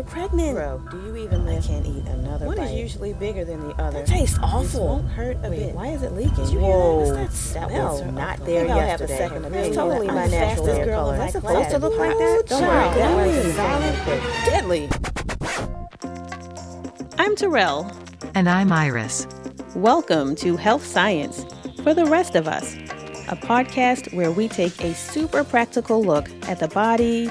We're pregnant. Bro, do you even live? I can't eat another One bite. is usually bigger than the other. That tastes This won't hurt a Wait, bit. why is it leaking? Did you hear that? What's that that smell? was not I there think I'll have a yesterday. second It's opinion. totally I'm my natural hair girl color. in my Is it supposed to look like that? Don't worry, Child, that was was solid. Deadly. I'm Terrell. And I'm Iris. Welcome to Health Science for the Rest of Us, a podcast where we take a super practical look at the body,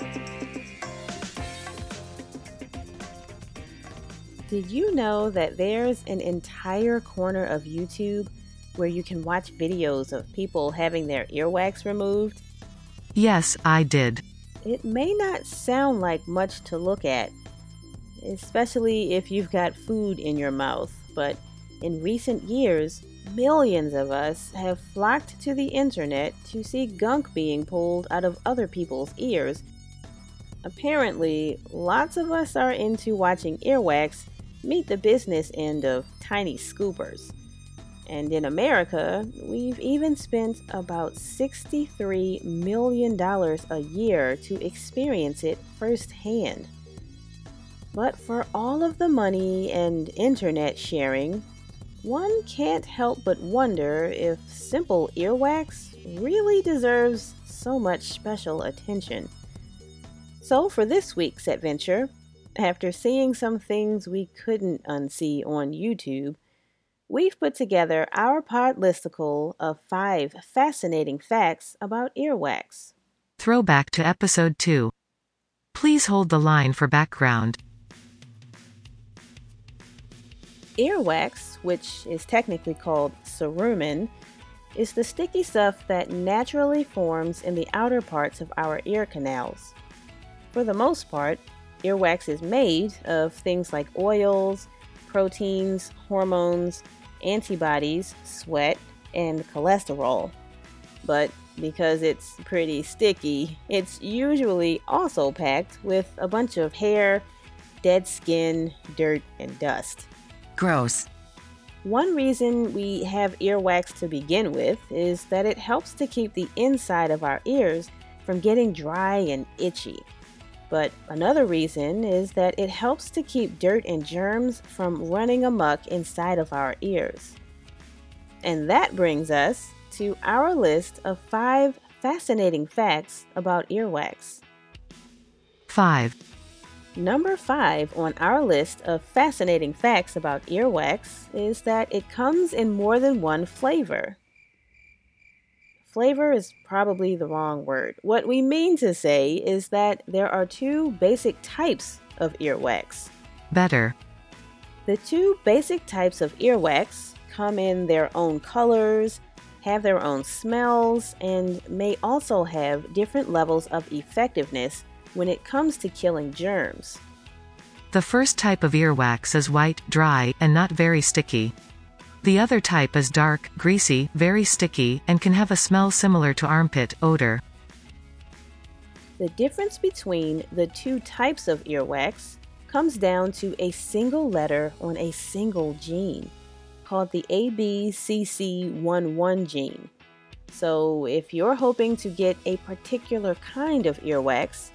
Did you know that there's an entire corner of YouTube where you can watch videos of people having their earwax removed? Yes, I did. It may not sound like much to look at, especially if you've got food in your mouth, but in recent years, millions of us have flocked to the internet to see gunk being pulled out of other people's ears. Apparently, lots of us are into watching earwax meet the business end of tiny scoopers. And in America, we've even spent about $63 million a year to experience it firsthand. But for all of the money and internet sharing, one can't help but wonder if simple earwax really deserves so much special attention. So, for this week's adventure, after seeing some things we couldn't unsee on YouTube, we've put together our pod listicle of five fascinating facts about earwax. Throwback to episode 2. Please hold the line for background. Earwax, which is technically called cerumen, is the sticky stuff that naturally forms in the outer parts of our ear canals. For the most part, earwax is made of things like oils, proteins, hormones, antibodies, sweat, and cholesterol. But because it's pretty sticky, it's usually also packed with a bunch of hair, dead skin, dirt, and dust. Gross. One reason we have earwax to begin with is that it helps to keep the inside of our ears from getting dry and itchy. But another reason is that it helps to keep dirt and germs from running amuck inside of our ears. And that brings us to our list of five fascinating facts about earwax. 5. Number five on our list of fascinating facts about earwax is that it comes in more than one flavor. Flavor is probably the wrong word. What we mean to say is that there are two basic types of earwax. Better. The two basic types of earwax come in their own colors, have their own smells, and may also have different levels of effectiveness when it comes to killing germs. The first type of earwax is white, dry, and not very sticky. The other type is dark, greasy, very sticky, and can have a smell similar to armpit odor. The difference between the two types of earwax comes down to a single letter on a single gene called the ABCC11 gene. So, if you're hoping to get a particular kind of earwax,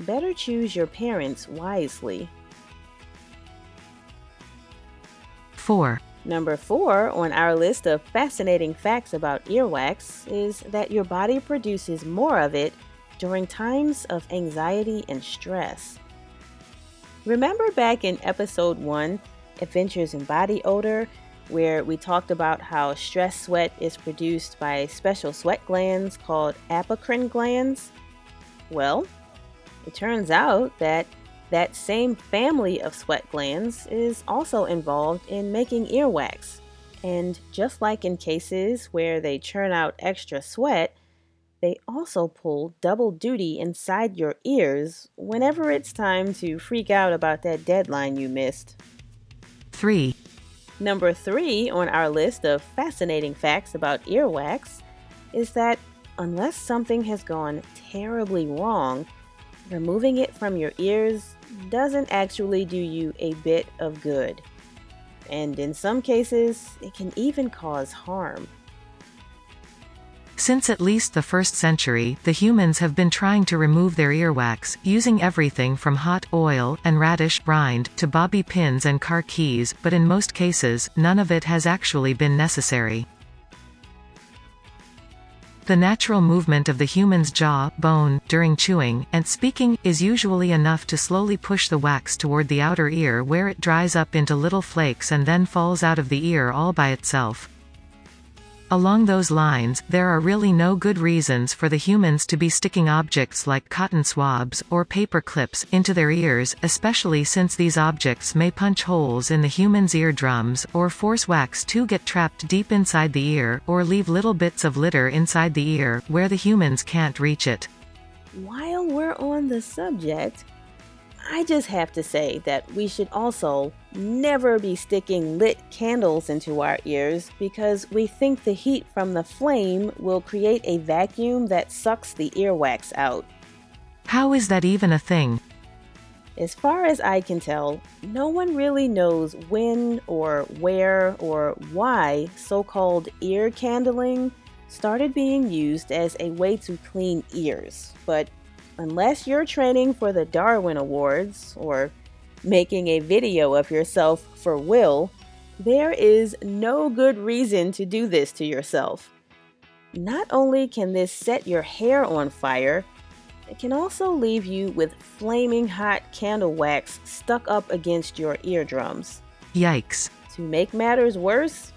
better choose your parents wisely. 4. Number four on our list of fascinating facts about earwax is that your body produces more of it during times of anxiety and stress. Remember back in episode one, Adventures in Body Odor, where we talked about how stress sweat is produced by special sweat glands called apocrine glands? Well, it turns out that that same family of sweat glands is also involved in making earwax. And just like in cases where they churn out extra sweat, they also pull double duty inside your ears whenever it's time to freak out about that deadline you missed. 3. Number three on our list of fascinating facts about earwax is that unless something has gone terribly wrong, removing it from your ears doesn't actually do you a bit of good. And in some cases, it can even cause harm. Since at least the first century, the humans have been trying to remove their earwax, using everything from hot oil and radish rind to bobby pins and car keys, but in most cases, none of it has actually been necessary. The natural movement of the human's jaw, bone, during chewing, and speaking, is usually enough to slowly push the wax toward the outer ear where it dries up into little flakes and then falls out of the ear all by itself. Along those lines, there are really no good reasons for the humans to be sticking objects like cotton swabs, or paper clips, into their ears, especially since these objects may punch holes in the human's eardrums, or force wax to get trapped deep inside the ear, or leave little bits of litter inside the ear, where the humans can't reach it. While we're on the subject, I just have to say that we should also never be sticking lit candles into our ears because we think the heat from the flame will create a vacuum that sucks the earwax out. How is that even a thing? As far as I can tell, no one really knows when or where or why so called ear candling started being used as a way to clean ears, but unless you're training for the Darwin Awards or making a video of yourself for Will, there is no good reason to do this to yourself. Not only can this set your hair on fire, it can also leave you with flaming hot candle wax stuck up against your eardrums. Yikes. To make matters worse,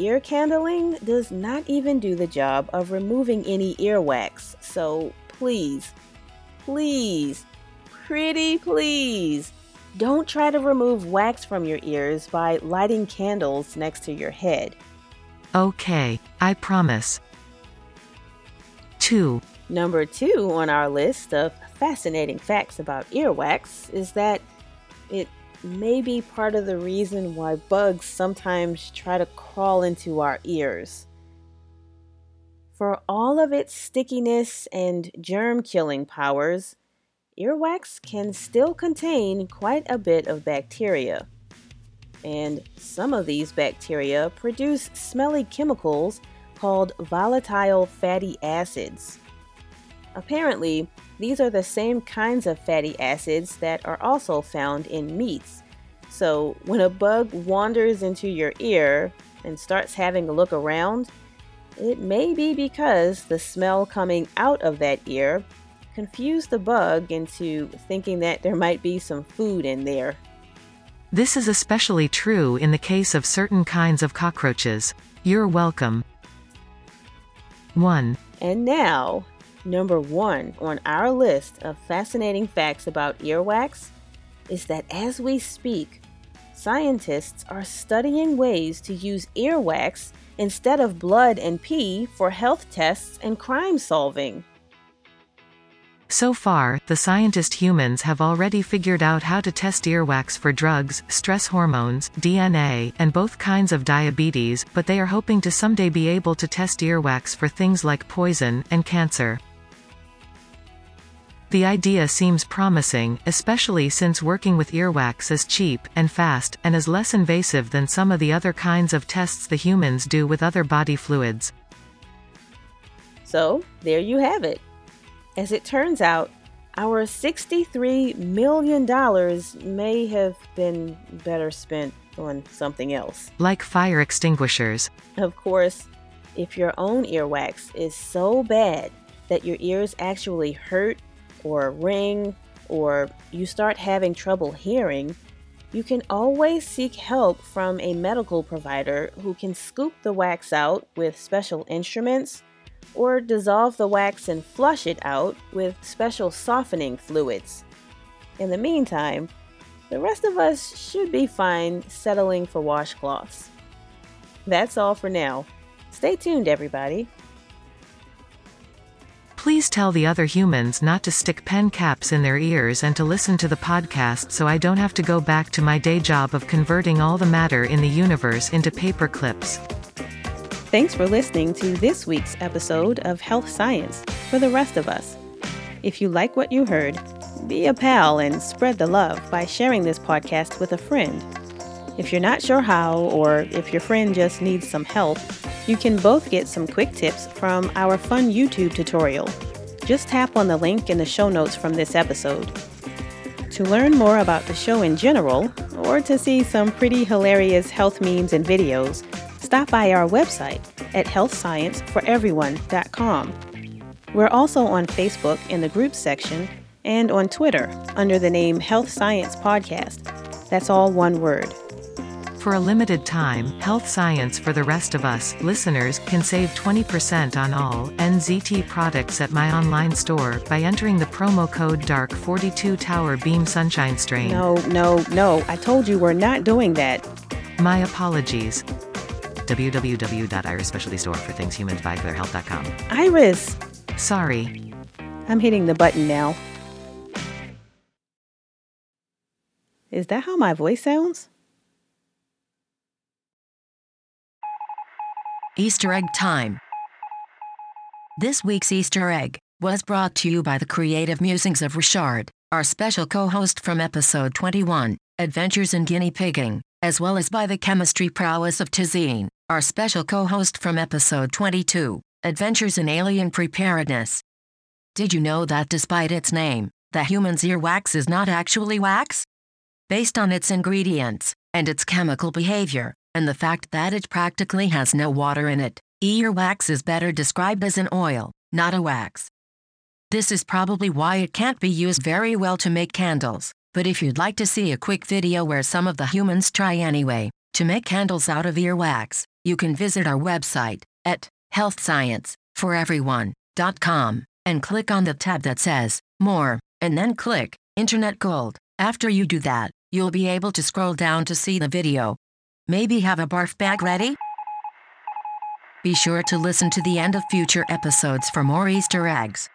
ear candling does not even do the job of removing any earwax, so please please, pretty please, don't try to remove wax from your ears by lighting candles next to your head. Okay, I promise. 2. Number two on our list of fascinating facts about earwax is that it may be part of the reason why bugs sometimes try to crawl into our ears. For all of its stickiness and germ killing powers, earwax can still contain quite a bit of bacteria. And some of these bacteria produce smelly chemicals called volatile fatty acids. Apparently, these are the same kinds of fatty acids that are also found in meats. So, when a bug wanders into your ear and starts having a look around, it may be because the smell coming out of that ear confused the bug into thinking that there might be some food in there. This is especially true in the case of certain kinds of cockroaches. You're welcome. 1. And now, number one on our list of fascinating facts about earwax is that as we speak, scientists are studying ways to use earwax instead of blood and pee for health tests and crime solving. So far, the scientist humans have already figured out how to test earwax for drugs, stress hormones, DNA, and both kinds of diabetes, but they are hoping to someday be able to test earwax for things like poison and cancer. The idea seems promising, especially since working with earwax is cheap, and fast, and is less invasive than some of the other kinds of tests the humans do with other body fluids. So, there you have it. As it turns out, our $63 million may have been better spent on something else. Like fire extinguishers. Of course, if your own earwax is so bad that your ears actually hurt or ring or you start having trouble hearing, you can always seek help from a medical provider who can scoop the wax out with special instruments or dissolve the wax and flush it out with special softening fluids. In the meantime, the rest of us should be fine settling for washcloths. That's all for now. Stay tuned, everybody. Please tell the other humans not to stick pen caps in their ears and to listen to the podcast so I don't have to go back to my day job of converting all the matter in the universe into paper clips. Thanks for listening to this week's episode of Health Science for the rest of us. If you like what you heard, be a pal and spread the love by sharing this podcast with a friend. If you're not sure how, or if your friend just needs some help, you can both get some quick tips from our fun YouTube tutorial. Just tap on the link in the show notes from this episode. To learn more about the show in general, or to see some pretty hilarious health memes and videos, stop by our website at healthscienceforeveryone.com. We're also on Facebook in the group section and on Twitter under the name Health Science Podcast. That's all one word. For a limited time, Health Science for the rest of us listeners can save 20% on all NZT products at my online store by entering the promo code DARK42 Tower Beam Sunshine Strain. No, no, no. I told you we're not doing that. My apologies. www.iris for things humans buy for their health.com. Iris, Sorry. I'm hitting the button now. Is that how my voice sounds? Easter egg time. This week's Easter egg was brought to you by the creative musings of Richard, our special co host from episode 21, Adventures in Guinea Pigging, as well as by the chemistry prowess of Tazine, our special co host from episode 22, Adventures in Alien Preparedness. Did you know that despite its name, the human's earwax is not actually wax? Based on its ingredients and its chemical behavior, and the fact that it practically has no water in it, earwax is better described as an oil, not a wax. This is probably why it can't be used very well to make candles, but if you'd like to see a quick video where some of the humans try anyway to make candles out of earwax, you can visit our website at healthscienceforeveryone.com and click on the tab that says More, and then click Internet Gold. After you do that, you'll be able to scroll down to see the video. Maybe have a barf bag ready? Be sure to listen to the end of future episodes for more Easter eggs.